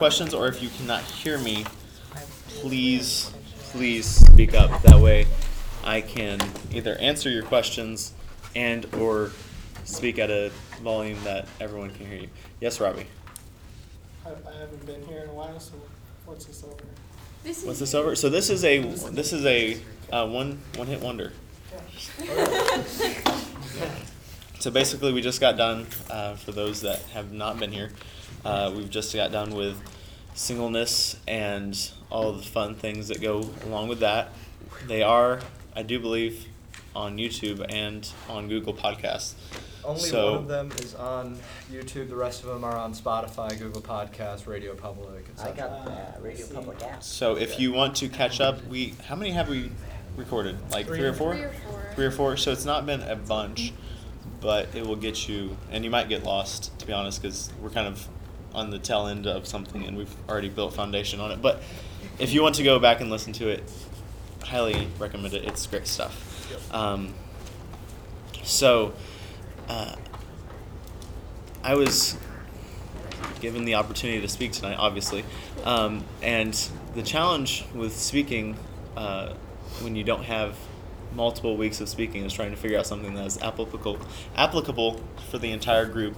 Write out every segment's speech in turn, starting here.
questions or if you cannot hear me, please, please speak up. That way I can either answer your questions and or speak at a volume that everyone can hear you. Yes, Robbie. I, I haven't been here in a while, so what's this over? This What's is this over? So this is a this is a uh, one one hit wonder. So basically, we just got done. Uh, for those that have not been here, uh, we've just got done with singleness and all the fun things that go along with that. They are, I do believe, on YouTube and on Google Podcasts. Only So- one of them is on YouTube. The rest of them are on Spotify, Google Podcasts, Radio Public, I etc. got uh, Radio Public app. So if you want to catch up, we how many have we recorded? Like three, or four? Three or four. Three or four. So it's not been a bunch, but it will get you, and you might get lost to be honest, because we're kind of on the tail end of something, and we've already built foundation on it. But if you want to go back and listen to it, highly recommend it. It's great stuff. Um, so, uh, I was given the opportunity to speak tonight, obviously. Um, and the challenge with speaking uh, when you don't have multiple weeks of speaking is trying to figure out something that is applicable applicable for the entire group.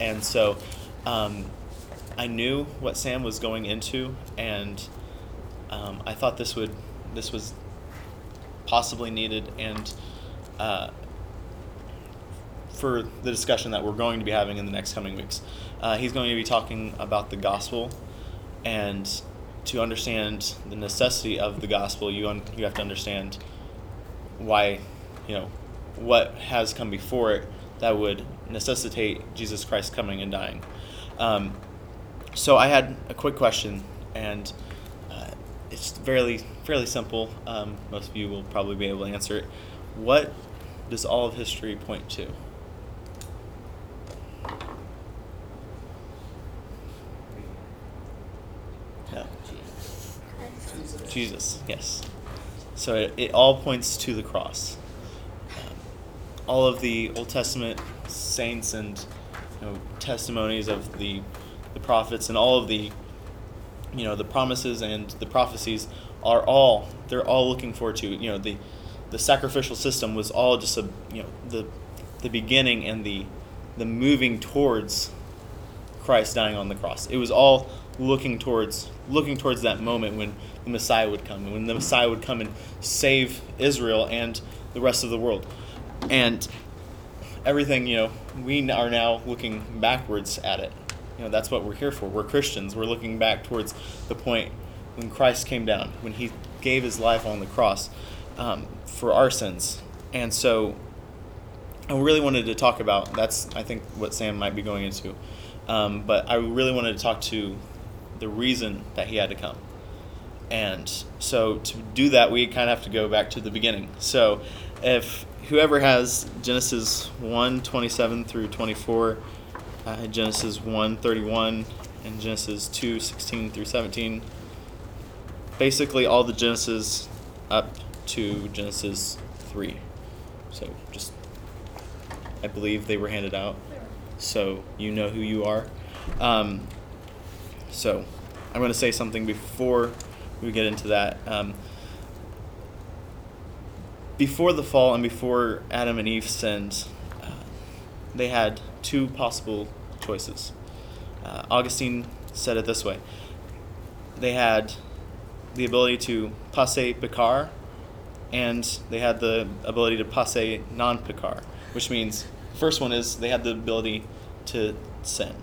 And so um, I knew what Sam was going into, and um, I thought this would this was possibly needed and. Uh, for the discussion that we're going to be having in the next coming weeks. Uh, he's going to be talking about the gospel, and to understand the necessity of the gospel, you un- you have to understand why, you know, what has come before it that would necessitate Jesus Christ coming and dying. Um, so I had a quick question, and uh, it's fairly fairly simple. Um, most of you will probably be able to answer it. What does all of history point to? No. Jesus, yes. So it, it all points to the cross. Um, all of the Old Testament saints and you know, testimonies of the the prophets and all of the you know the promises and the prophecies are all they're all looking forward to you know the the sacrificial system was all just a you know the the beginning and the the moving towards Christ dying on the cross. It was all looking towards looking towards that moment when the Messiah would come when the Messiah would come and save Israel and the rest of the world. And everything, you know, we are now looking backwards at it. You know, that's what we're here for. We're Christians. We're looking back towards the point when Christ came down, when he gave his life on the cross um, for our sins. And so I really wanted to talk about that's I think what Sam might be going into, um, but I really wanted to talk to the reason that he had to come, and so to do that we kind of have to go back to the beginning. So if whoever has Genesis 1, 27 through 24, uh, Genesis 1, 31, and Genesis 2, 16 through 17, basically all the Genesis up to Genesis 3. So just I believe they were handed out, so you know who you are. Um, so I'm going to say something before we get into that. Um, before the fall and before Adam and Eve sinned, uh, they had two possible choices. Uh, Augustine said it this way they had the ability to posse peccare, and they had the ability to posse non peccare, which means first one is they had the ability to sin.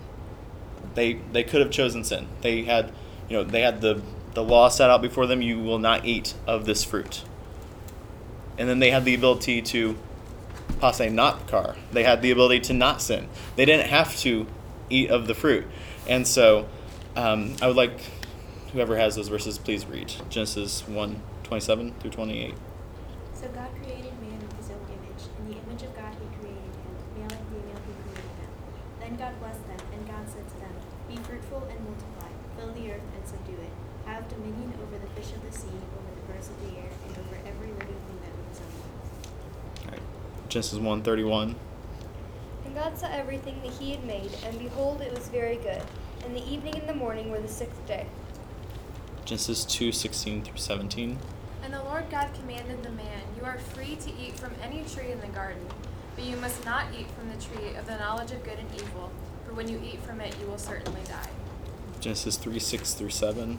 They they could have chosen sin. They had you know they had the the law set out before them. You will not eat of this fruit. And then they had the ability to posse not peccare. They had the ability to not sin. They didn't have to eat of the fruit. And so um, I would like whoever has those verses, please read Genesis 1 27 through 28. So God created man in his own image. In the image of God he created him. Male and female he created them. Then God blessed them, and God said to them, Be fruitful and multiply, fill the earth and subdue it. Have dominion over the fish of the sea, over the birds of the air, and over every living thing that moves on the earth. All right. Genesis 1 31. And God saw everything that he had made, and behold, it was very good. And and the evening and the morning were the sixth day. Genesis 2 16 through 17. And the Lord God commanded the man, You are free to eat from any tree in the garden, but you must not eat from the tree of the knowledge of good and evil, for when you eat from it, you will certainly die. Genesis 3 6 through 7.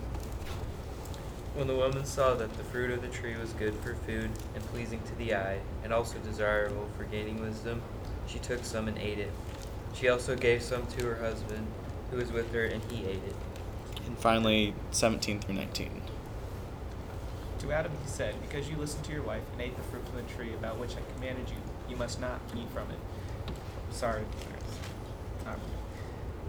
When the woman saw that the fruit of the tree was good for food and pleasing to the eye, and also desirable for gaining wisdom, she took some and ate it. She also gave some to her husband, who was with her, and he ate it. And finally, 17 through 19. To Adam he said, Because you listened to your wife and ate the fruit from the tree about which I commanded you, you must not eat from it. Sorry. Um,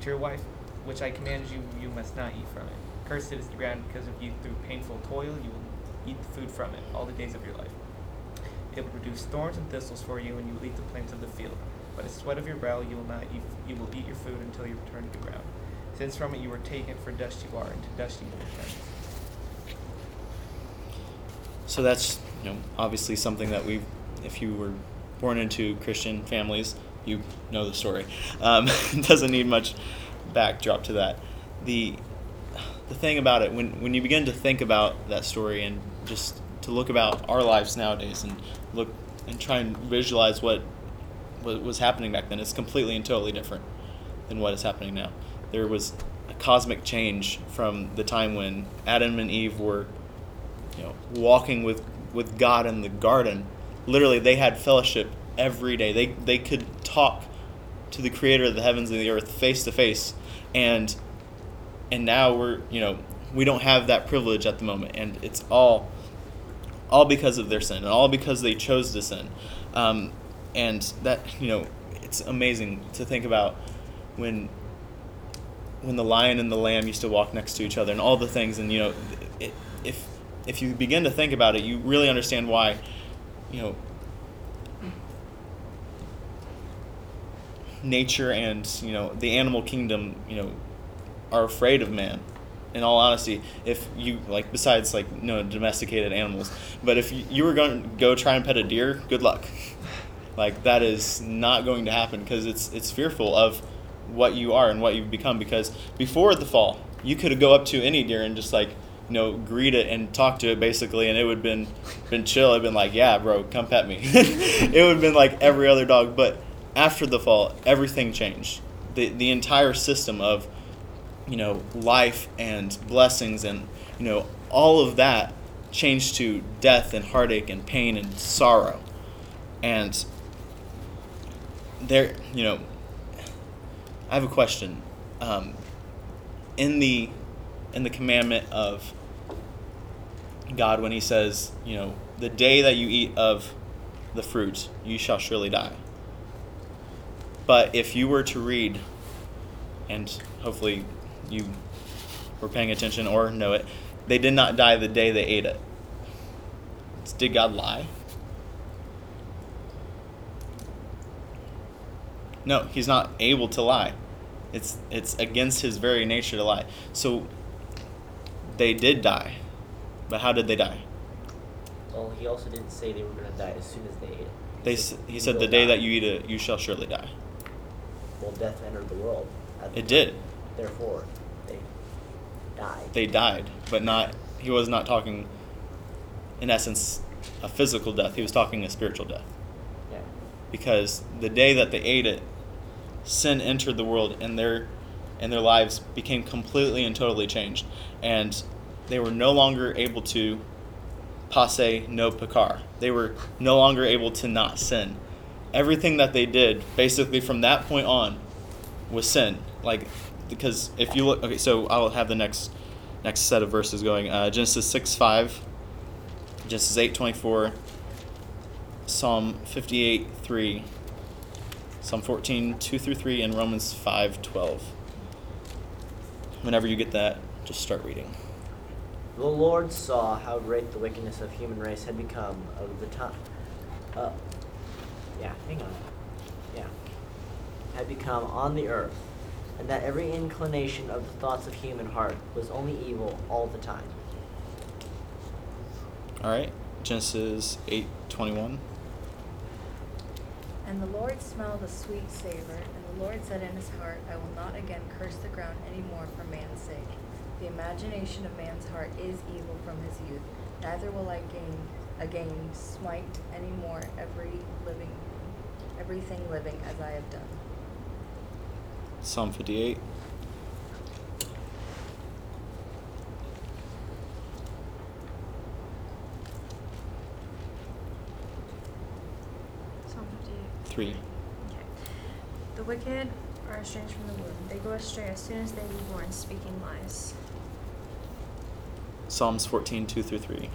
to your wife, which I commanded you, you must not eat from it. Cursed is the ground because of you. Through painful toil, you will eat the food from it all the days of your life. It will produce thorns and thistles for you, and you will eat the plants of the field. By the sweat of your brow, you will not eat. You will eat your food until you return to the ground. Since from it you were taken, for dust you are, and to dust you will return. So that's you know obviously something that we, if you were born into Christian families, you know the story. Um, doesn't need much backdrop to that. The the thing about it when when you begin to think about that story and just to look about our lives nowadays and look and try and visualize what what was happening back then, it's completely and totally different than what is happening now. There was a cosmic change from the time when Adam and Eve were you know, walking with, with God in the garden, literally they had fellowship every day. They, they could talk to the creator of the heavens and the earth face to face. And, and now we're, you know, we don't have that privilege at the moment. And it's all, all because of their sin and all because they chose to sin. Um, and that, you know, it's amazing to think about when, when the lion and the lamb used to walk next to each other and all the things. And, you know, it, if, if you begin to think about it, you really understand why, you know, nature and you know the animal kingdom, you know, are afraid of man. In all honesty, if you like, besides like you know domesticated animals, but if you, you were going to go try and pet a deer, good luck. like that is not going to happen because it's it's fearful of what you are and what you've become. Because before the fall, you could go up to any deer and just like you know, greet it and talk to it basically, and it would have been been chill. It'd been like, yeah, bro, come pet me. it would have been like every other dog. But after the fall, everything changed. The the entire system of, you know, life and blessings and you know all of that changed to death and heartache and pain and sorrow, and there, you know, I have a question. Um, in the in the commandment of God when he says, you know, the day that you eat of the fruit, you shall surely die. But if you were to read, and hopefully you were paying attention or know it, they did not die the day they ate it. Did God lie? No, he's not able to lie. It's it's against his very nature to lie. So they did die. But how did they die? Well, he also didn't say they were going to die as soon as they ate it. They s- he said the day that you eat it, you shall surely die. Well, death entered the world. It did. Therefore, died. They died, but not. He was not talking, in essence, a physical death. He was talking a spiritual death. yeah. Because the day that they ate it, sin entered the world, and their and their lives became completely and totally changed, and they were no longer able to posse no peccare. They were no longer able to not sin. Everything that they did, basically from that point on, was sin. Like, because if you look, okay, so I'll have the next next set of verses going. Uh, Genesis six five, Genesis eight twenty four, Psalm fifty eight three, Psalm 14 2 through three, and Romans five twelve. Whenever you get that, just start reading. The Lord saw how great the wickedness of human race had become of the time. Uh, yeah, hang on. Yeah. Had become on the earth, and that every inclination of the thoughts of human heart was only evil all the time. All right, Genesis eight twenty one. And the Lord smelled a sweet savor, and The Lord said in his heart, I will not again curse the ground any more for man's sake. The imagination of man's heart is evil from his youth. Neither will I gain again smite any more every living everything living as I have done. Psalm 58. Psalm 58. 3. Okay. The wicked are estranged from the womb. They go astray as soon as they be born, speaking lies. Psalms 14, 2 through 3.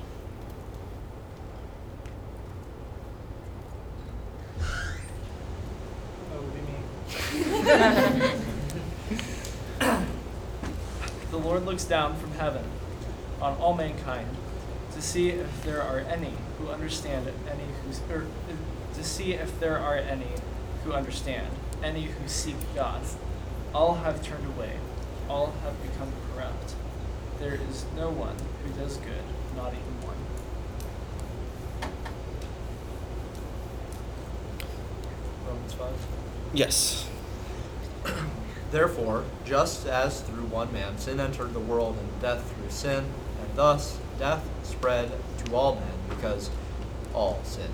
That would be me. the Lord looks down from heaven on all mankind to see if there are any who understand, any who uh, to see if there are any who understand, any who seek God. All have turned away; all have become corrupt. There is no one who does good, not even one. Romans 5. Yes. Therefore, just as through one man sin entered the world and death through sin, and thus death spread to all men because all sinned.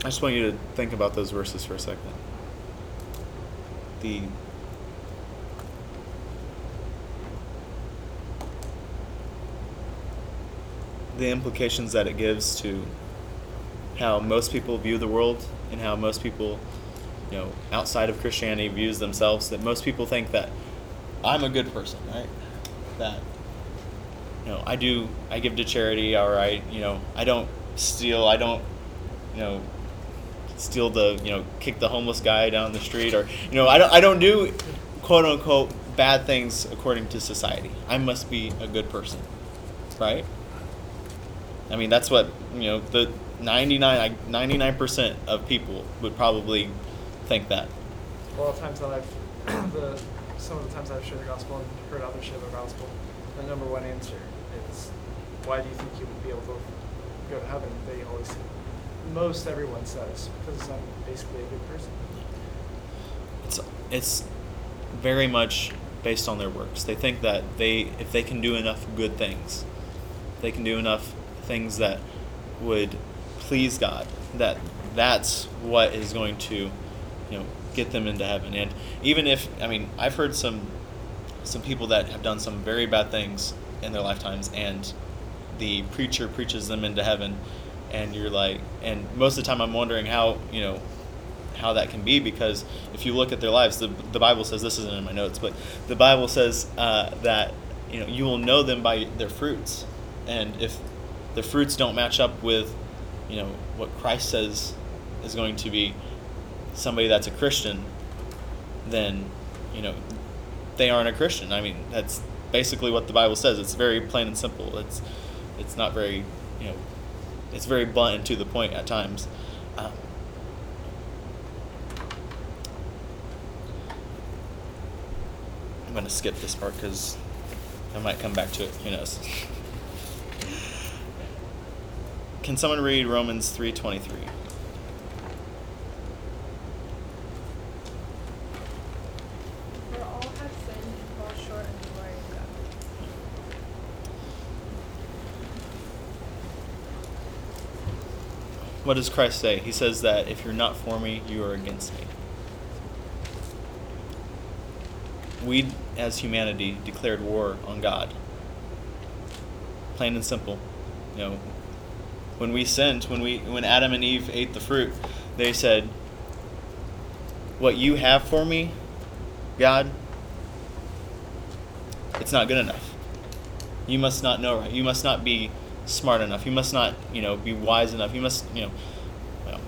I just want you to think about those verses for a second. The the implications that it gives to how most people view the world and how most people, you know, outside of Christianity views themselves. That most people think that I'm a good person, right? That you know, I do, I give to charity, or I, you know, I don't steal, I don't, you know, steal the, you know, kick the homeless guy down the street, or you know, I don't, I don't do, quote unquote, bad things according to society. I must be a good person, right? I mean, that's what you know. The 99 99 percent of people would probably think that. A lot of times that I've, the, some of the times I've shared the gospel and heard others share the gospel, the number one answer is, why do you think you would be able to go to heaven? They always, say, most everyone says, because I'm basically a good person. It's it's very much based on their works. They think that they if they can do enough good things, they can do enough things that would please God, that that's what is going to, you know, get them into heaven. And even if I mean, I've heard some some people that have done some very bad things in their lifetimes and the preacher preaches them into heaven and you're like and most of the time I'm wondering how, you know, how that can be because if you look at their lives, the, the Bible says this isn't in my notes, but the Bible says uh, that you know you will know them by their fruits, and if the fruits don't match up with you know what Christ says is going to be somebody that's a Christian, then you know they aren't a Christian. I mean that's basically what the Bible says. It's very plain and simple. It's it's not very you know it's very blunt and to the point at times. Um, I'm going to skip this part because I might come back to it. Who knows? Can someone read Romans 3:23? For all have sinned and fall short of the glory of God. What does Christ say? He says that if you're not for me, you are against me. We, as humanity, declared war on God. Plain and simple. You know, when we sinned, when we when Adam and Eve ate the fruit, they said, "What you have for me, God, it's not good enough. You must not know right. You must not be smart enough. You must not, you know, be wise enough. You must, you know, well,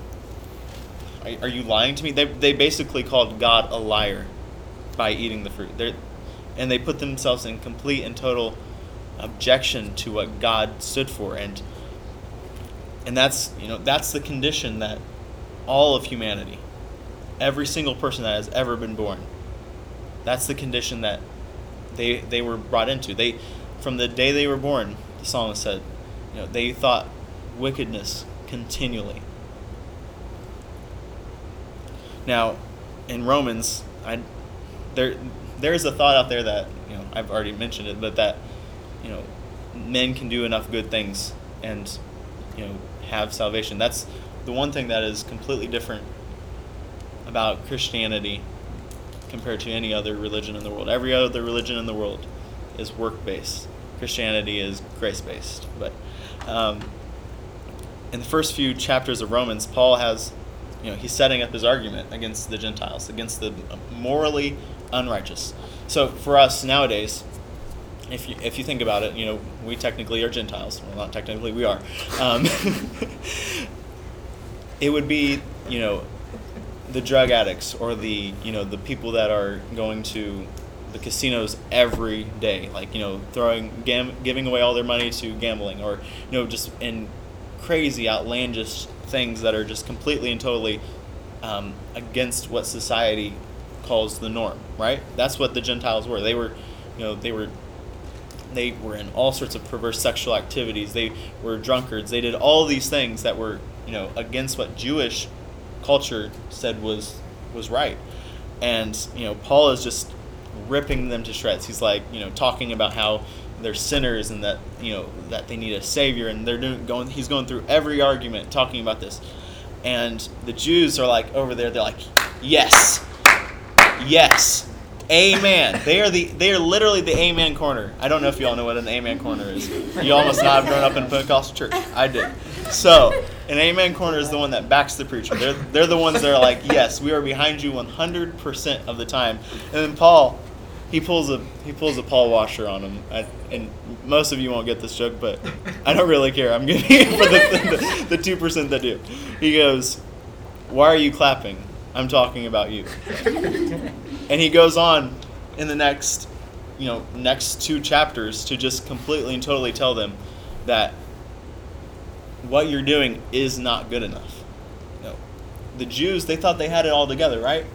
are, are you lying to me? They, they basically called God a liar by eating the fruit. They're, and they put themselves in complete and total objection to what God stood for. And and that's you know that's the condition that all of humanity, every single person that has ever been born, that's the condition that they they were brought into. They from the day they were born, the psalmist said, you know, they thought wickedness continually. Now, in Romans, I there there is a thought out there that you know I've already mentioned it, but that you know men can do enough good things and you know have salvation. That's the one thing that is completely different about Christianity compared to any other religion in the world. Every other religion in the world is work based. Christianity is grace based. But um, in the first few chapters of Romans, Paul has, you know, he's setting up his argument against the Gentiles, against the morally unrighteous. So for us nowadays, if you, if you think about it, you know, we technically are Gentiles. Well, not technically, we are. Um, it would be, you know, the drug addicts or the, you know, the people that are going to the casinos every day, like, you know, throwing, gam- giving away all their money to gambling or, you know, just in crazy, outlandish things that are just completely and totally um, against what society calls the norm, right? That's what the Gentiles were. They were, you know, they were they were in all sorts of perverse sexual activities. They were drunkards. They did all these things that were, you know, against what Jewish culture said was was right. And, you know, Paul is just ripping them to shreds. He's like, you know, talking about how they're sinners and that, you know, that they need a savior and they're doing going he's going through every argument talking about this. And the Jews are like over there, they're like, Yes. Yes. Amen. They are the they are literally the Amen corner. I don't know if you all know what an Amen corner is. You almost not have grown up in Pentecostal church. I did. So an Amen corner is the one that backs the preacher. They're they're the ones that are like, yes, we are behind you 100 percent of the time. And then Paul, he pulls a he pulls a Paul washer on him. I, and most of you won't get this joke, but I don't really care. I'm giving it for the the two percent that do. He goes, "Why are you clapping? I'm talking about you." and he goes on in the next you know next two chapters to just completely and totally tell them that what you're doing is not good enough you know, the jews they thought they had it all together right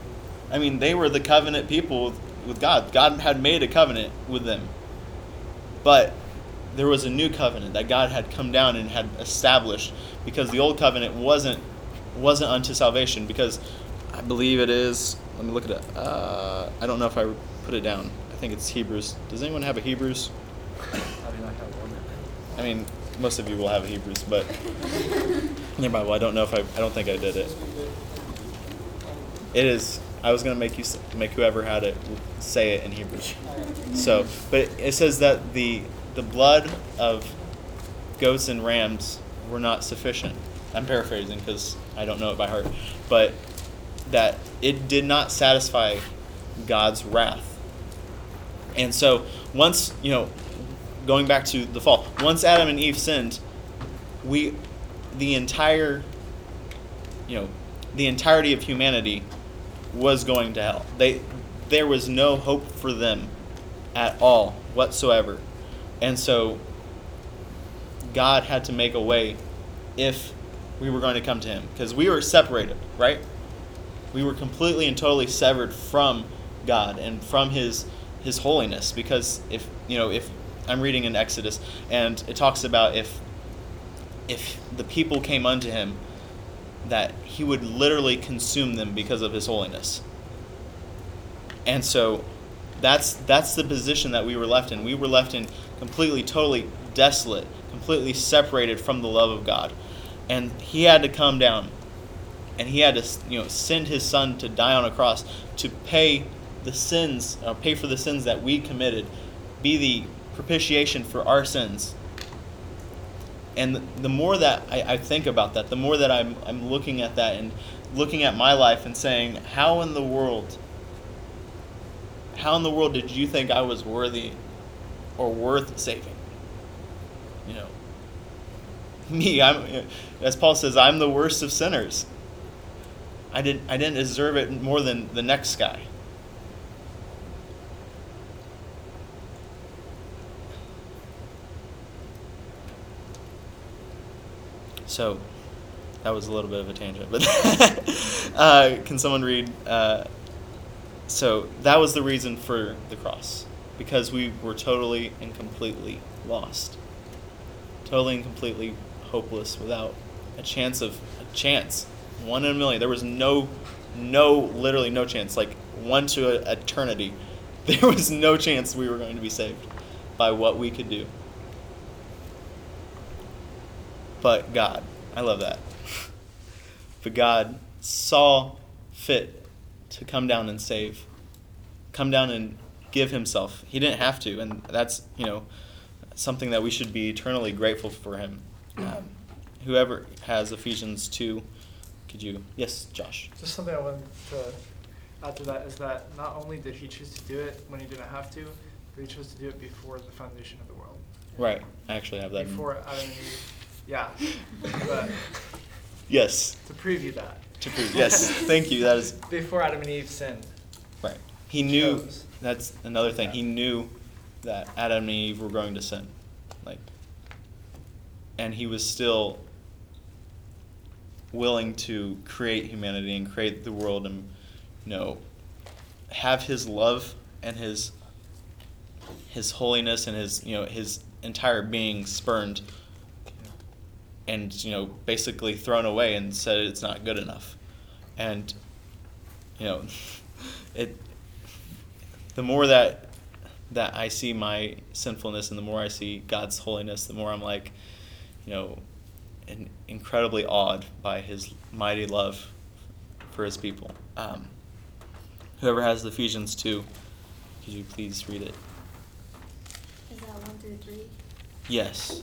i mean they were the covenant people with, god god had made a covenant with them but there was a new covenant that god had come down and had established because the old covenant wasn't wasn't unto salvation because i believe it is let me look at it. Uh, I don't know if I put it down. I think it's Hebrews. Does anyone have a Hebrews? I mean, most of you will have a Hebrews, but in your Bible, I don't know if I. I don't think I did it. It is. I was gonna make you make whoever had it say it in Hebrew. So, but it says that the the blood of goats and rams were not sufficient. I'm paraphrasing because I don't know it by heart, but that it did not satisfy God's wrath. And so once, you know, going back to the fall, once Adam and Eve sinned, we the entire you know, the entirety of humanity was going to hell. They there was no hope for them at all whatsoever. And so God had to make a way if we were going to come to him because we were separated, right? we were completely and totally severed from God and from his his holiness because if you know if I'm reading in Exodus and it talks about if if the people came unto him that he would literally consume them because of his holiness. And so that's that's the position that we were left in. We were left in completely totally desolate, completely separated from the love of God. And he had to come down and he had to you know send his son to die on a cross to pay the sins uh, pay for the sins that we committed be the propitiation for our sins and the more that I, I think about that the more that I'm, I'm looking at that and looking at my life and saying how in the world how in the world did you think i was worthy or worth saving? You know? Me i'm as paul says i'm the worst of sinners. I didn't I didn't deserve it more than the next guy. So that was a little bit of a tangent, but uh, can someone read? Uh, so that was the reason for the cross, because we were totally and completely lost, totally and completely hopeless, without a chance of a chance one in a million. There was no no, literally no chance. Like one to a, eternity, there was no chance we were going to be saved by what we could do. But God, I love that. But God saw fit to come down and save, come down and give Himself. He didn't have to, and that's you know something that we should be eternally grateful for Him. Um, whoever has Ephesians two, could you? Yes, Josh. Just something I wanted to add to that is that not only did he choose to do it when he didn't have to, but he chose to do it before the foundation of the world. Right. I actually have that. in- Before Adam and Eve. Yeah. But Yes. to preview that. To prove. Yes. Thank you. That is Before Adam and Eve sinned. right. He knew. Chose. That's another thing. Yeah. He knew that Adam and Eve were going to sin, like, and he was still willing to create humanity and create the world and you know have his love and his his holiness and his you know his entire being spurned and you know basically thrown away and said it's not good enough. And you know it the more that that I see my sinfulness and the more I see God's holiness the more I'm like you know in, incredibly awed by his mighty love for his people. Um, whoever has the Ephesians 2 could you please read it? Is that one through three? yes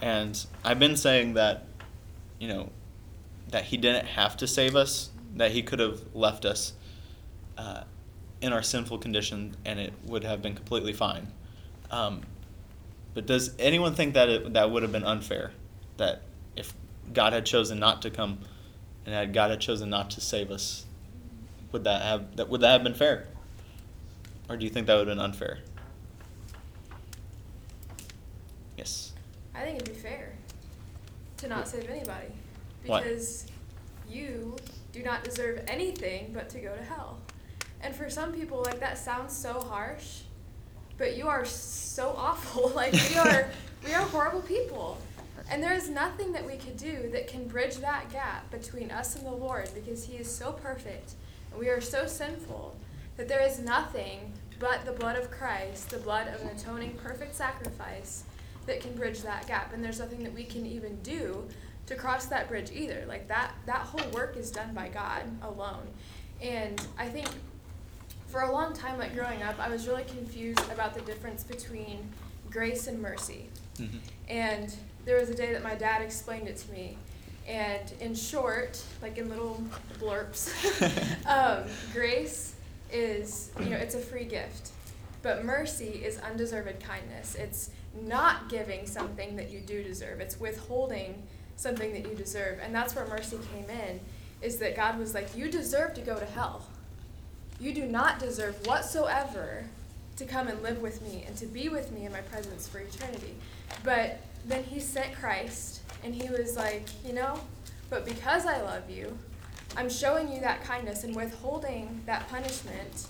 And I've been saying that, you know, that He didn't have to save us, that He could have left us uh, in our sinful condition and it would have been completely fine. Um, but does anyone think that it, that would have been unfair? That if God had chosen not to come and had God had chosen not to save us, would that have that would that have been fair? Or do you think that would have been unfair? Yes. I think it'd be fair to not save anybody Why? because you do not deserve anything but to go to hell. And for some people, like that sounds so harsh, but you are so awful. like we are, we are horrible people. And there is nothing that we could do that can bridge that gap between us and the Lord because He is so perfect and we are so sinful that there is nothing but the blood of Christ, the blood of an atoning, perfect sacrifice that can bridge that gap. And there's nothing that we can even do to cross that bridge either. Like that, that whole work is done by God alone. And I think for a long time, like growing up, I was really confused about the difference between grace and mercy. Mm-hmm. And there was a day that my dad explained it to me. And in short, like in little blurps, um, grace is, you know, it's a free gift. But mercy is undeserved kindness. It's not giving something that you do deserve. It's withholding something that you deserve. And that's where mercy came in, is that God was like, You deserve to go to hell. You do not deserve whatsoever to come and live with me and to be with me in my presence for eternity. But then he sent Christ, and he was like, you know, but because I love you, I'm showing you that kindness and withholding that punishment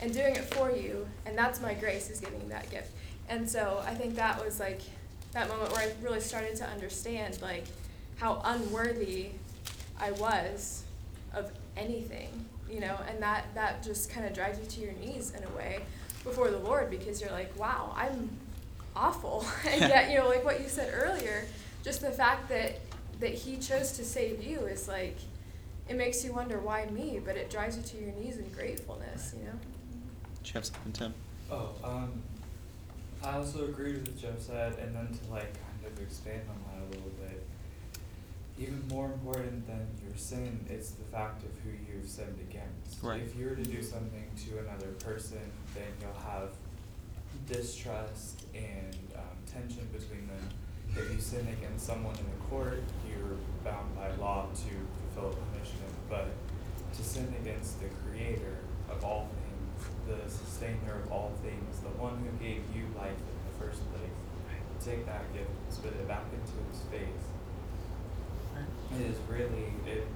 and doing it for you, and that's my grace is giving that gift. And so I think that was like that moment where I really started to understand like how unworthy I was of anything, you know, and that that just kind of drives you to your knees in a way before the Lord because you're like, wow, I'm awful. and yet, you know, like what you said earlier, just the fact that that he chose to save you is like it makes you wonder why me, but it drives you to your knees in gratefulness, you know? Do you have something, Tim? Oh, um, I also agree with what Jeff said, and then to like kind of expand on that a little bit. Even more important than your sin, it's the fact of who you've sinned against. Right. If you were to do something to another person, then you'll have distrust and um, tension between them. If you sin against someone in the court, you're bound by law to fulfill a punishment. But to sin against the creator of all things, the sustainer of all things, the one who gave you life in the first place. Take that gift and spit it back into his face. It is really it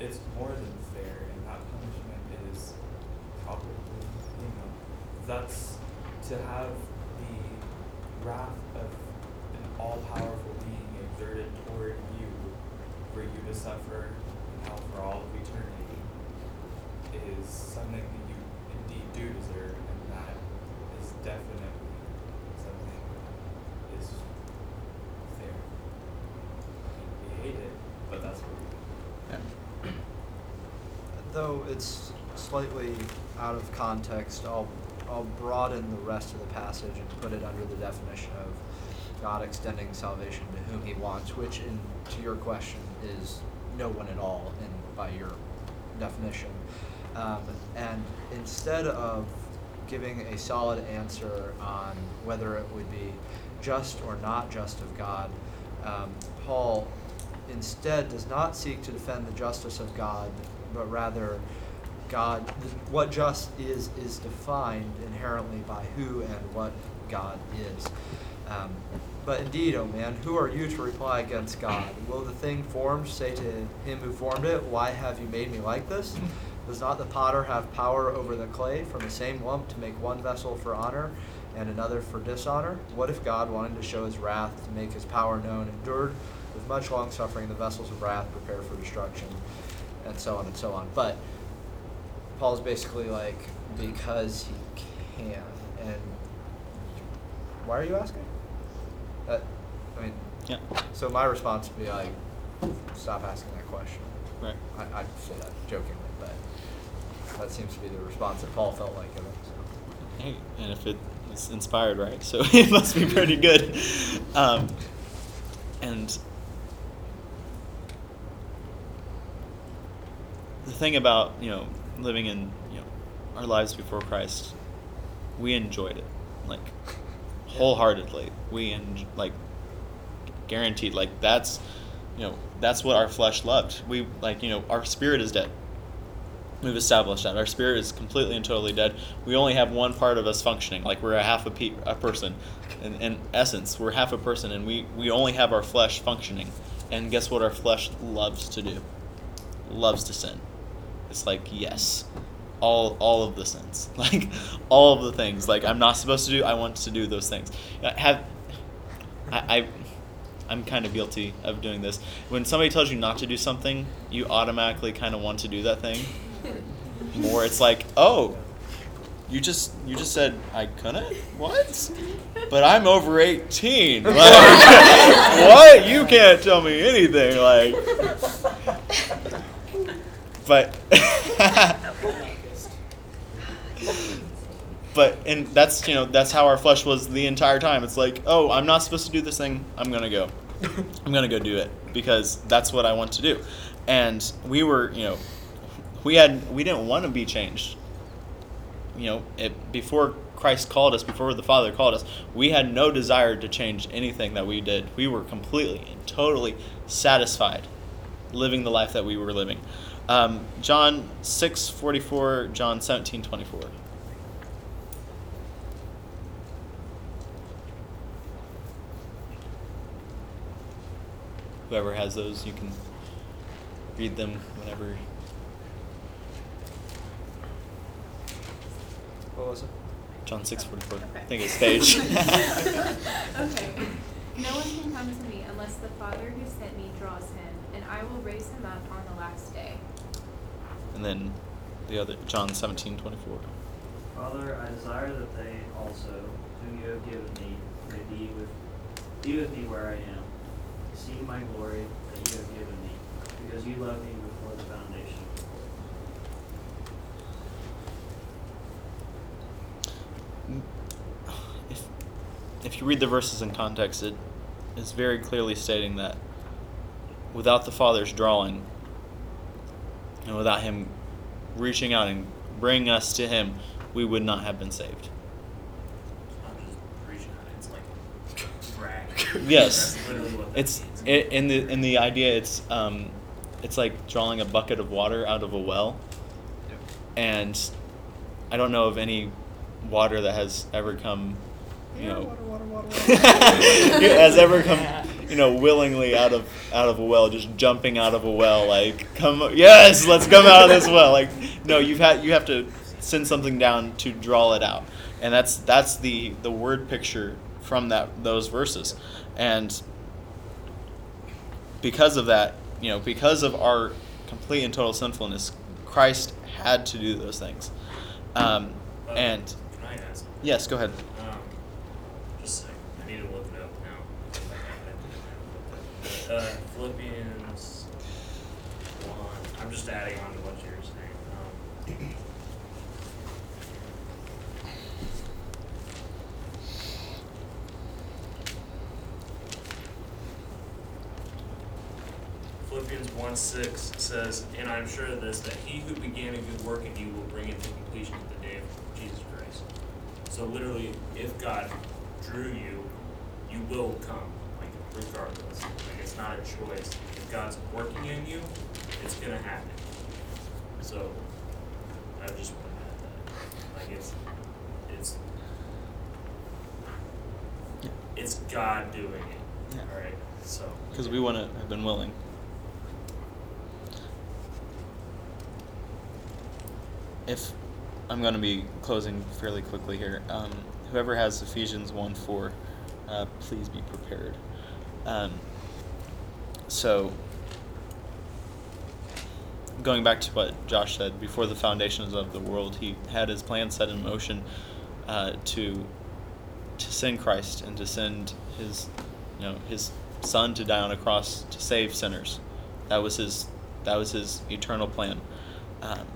it's more than fair and that punishment is probably you know that's to have the wrath of an all powerful being exerted toward you for you to suffer in hell for all of eternity is something that you indeed do deserve and that is definitely something that is fair. We hate it, but that's what we do. Though it's slightly out of context, I'll, I'll broaden the rest of the passage and put it under the definition of God extending salvation to whom he wants, which in, to your question is no one at all in, by your definition. Um, and instead of giving a solid answer on whether it would be just or not just of God, um, Paul instead does not seek to defend the justice of God, but rather God, what just is, is defined inherently by who and what God is. Um, but indeed, O man, who are you to reply against God? Will the thing formed say to him who formed it, Why have you made me like this? Does not the potter have power over the clay from the same lump to make one vessel for honor and another for dishonor? What if God, wanting to show his wrath, to make his power known, endured with much long suffering the vessels of wrath prepared for destruction, and so on and so on? But Paul's basically like, because he can. And why are you asking? That, I mean, Yeah. so my response would be like, stop asking that question. Right. I, I'd say that jokingly, but that seems to be the response that Paul felt like giving. So. Hey, and if it is inspired, right? So it must be pretty good. Um, and the thing about you know living in you know our lives before Christ, we enjoyed it like wholeheartedly. We en- like guaranteed like that's you know that's what our flesh loved. We like you know our spirit is dead. We've established that our spirit is completely and totally dead. We only have one part of us functioning, like we're a half a, pe- a person. In, in essence, we're half a person, and we, we only have our flesh functioning. And guess what? Our flesh loves to do, loves to sin. It's like yes, all all of the sins, like all of the things. Like I'm not supposed to do. I want to do those things. I have I, I I'm kind of guilty of doing this. When somebody tells you not to do something, you automatically kind of want to do that thing more. It's like, oh, you just you just said I couldn't. What? But I'm over 18. Like, what? You can't tell me anything. Like, but. but and that's you know that's how our flesh was the entire time. It's like oh i'm not supposed to do this thing. I'm gonna go. I'm gonna go do it because that's what i want to do. And we were you know we had we didn't want to be changed. You know it, before christ called us before the father called us we had no desire to change anything that we did. We were completely and totally satisfied living the life that we were living um, john 6 44 john 17 24 whoever has those, you can read them whenever. What was it? John six forty four. I Okay. think it's page. okay. No one can come to me unless the Father who sent me draws him, and I will raise him up on the last day. And then the other John seventeen twenty four. Father, I desire that they also, whom you have given me, may be with, be with me where I am, see my glory that you have given me, because you loved me before the foundation of the world. If if you read the verses in context, it is very clearly stating that without the Father's drawing, and without Him reaching out and bringing us to Him, we would not have been saved. I'm just preaching on it, it's like. Yes, That's literally what that it's it, in the in the idea. It's um, it's like drawing a bucket of water out of a well. and I don't know of any water that has ever come, you know, water, water, has ever come, you know, willingly out of out of a well, just jumping out of a well, like come, yes, let's come out of this well. Like no, you've had you have to send something down to draw it out, and that's that's the the word picture from that those verses, and because of that, you know, because of our complete and total sinfulness, Christ had to do those things. Um, Uh, and Can I ask? yes, go ahead. Um, just a second. I need to look it up now. Uh, Philippians one. I'm just adding on to what you were saying. Um, Philippians 1 6 says, And I am sure of this, that he who began a good work in you will bring it to completion at the day of Jesus Christ. So literally, if God drew you, you will come, like regardless. Not a choice. If God's working in you, it's gonna happen. So I just want to add that. Like it's it's it's God doing it. Yeah. Alright. So because we wouldn't have been willing. If I'm going to be closing fairly quickly here, um, whoever has Ephesians 1 4, uh, please be prepared. Um, so, going back to what Josh said, before the foundations of the world, he had his plan set in motion uh, to to send Christ and to send his you know his son to die on a cross to save sinners. That was his that was his eternal plan. Um,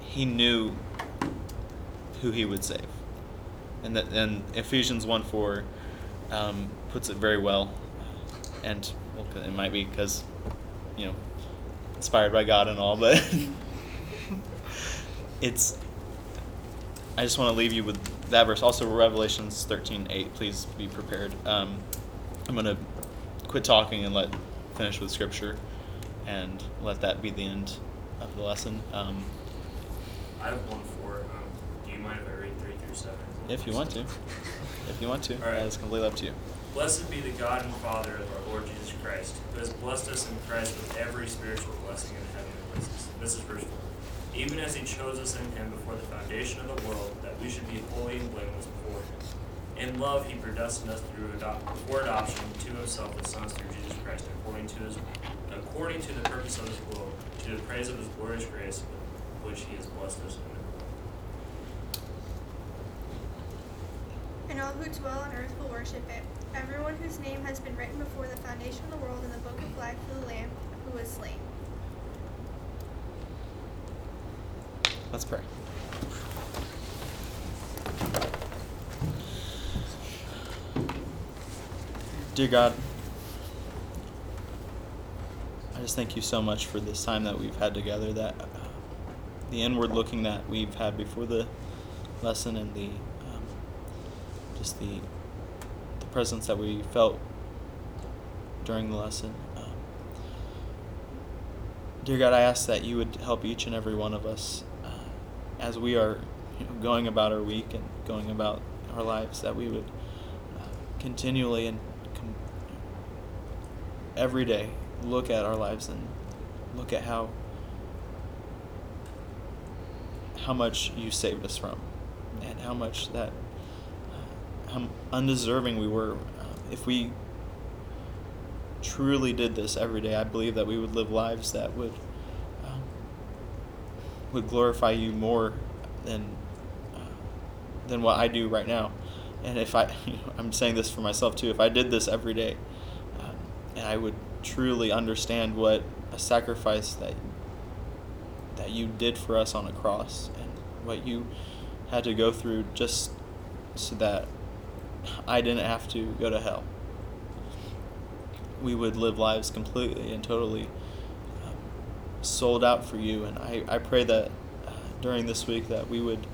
he knew who he would save, and that and Ephesians one four um, puts it very well, and well, it might be because you know inspired by God and all, but it's I just want to leave you with that verse. Also, Revelations thirteen eight. Please be prepared. Um, I'm going to quit talking and let finish with scripture, and let that be the end of the lesson. Um, I have one for. Um, do you mind if I read three through seven? if you want to, if you want to, All right. is completely up to you. Blessed be the God and Father of our Lord Jesus Christ, who has blessed us in Christ with every spiritual blessing in the heavenly places. This is verse 4. Even as he chose us in him before the foundation of the world, that we should be holy and blameless before him. In love, he predestined us through adop- before adoption to himself as sons through Jesus Christ, according to his according to the purpose of his will, to the praise of his glorious grace, with which he has blessed us in the And all who dwell on earth will worship it. Everyone whose name has been written before the foundation of the world in the book of life of the Lamb who was slain. Let's pray. Dear God, I just thank you so much for this time that we've had together, that uh, the inward looking that we've had before the lesson and the just the the presence that we felt during the lesson. Um, dear God, I ask that you would help each and every one of us uh, as we are you know, going about our week and going about our lives, that we would uh, continually and com- every day look at our lives and look at how how much you saved us from and how much that how undeserving we were. Uh, if we truly did this every day i believe that we would live lives that would um, would glorify you more than uh, than what i do right now. And if i you know, i'm saying this for myself too if i did this every day um, and i would truly understand what a sacrifice that that you did for us on a cross and what you had to go through just so that I didn't have to go to hell. We would live lives completely and totally um, sold out for you. And I, I pray that uh, during this week that we would,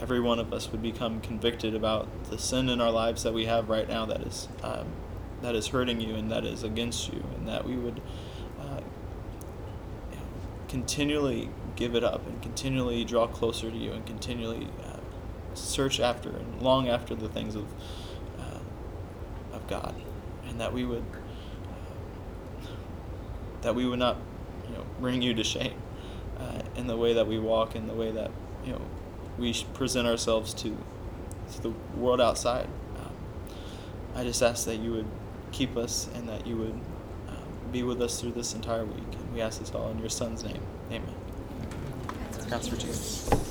every one of us would become convicted about the sin in our lives that we have right now that is, um, that is hurting you and that is against you. And that we would uh, continually give it up and continually draw closer to you and continually uh, search after and long after the things of uh, of God, and that we would uh, that we would not you know bring you to shame uh, in the way that we walk, in the way that you know we present ourselves to, to the world outside. Um, I just ask that you would keep us and that you would um, be with us through this entire week. And we ask this all in your Son's name. Amen. Counts for Jesus.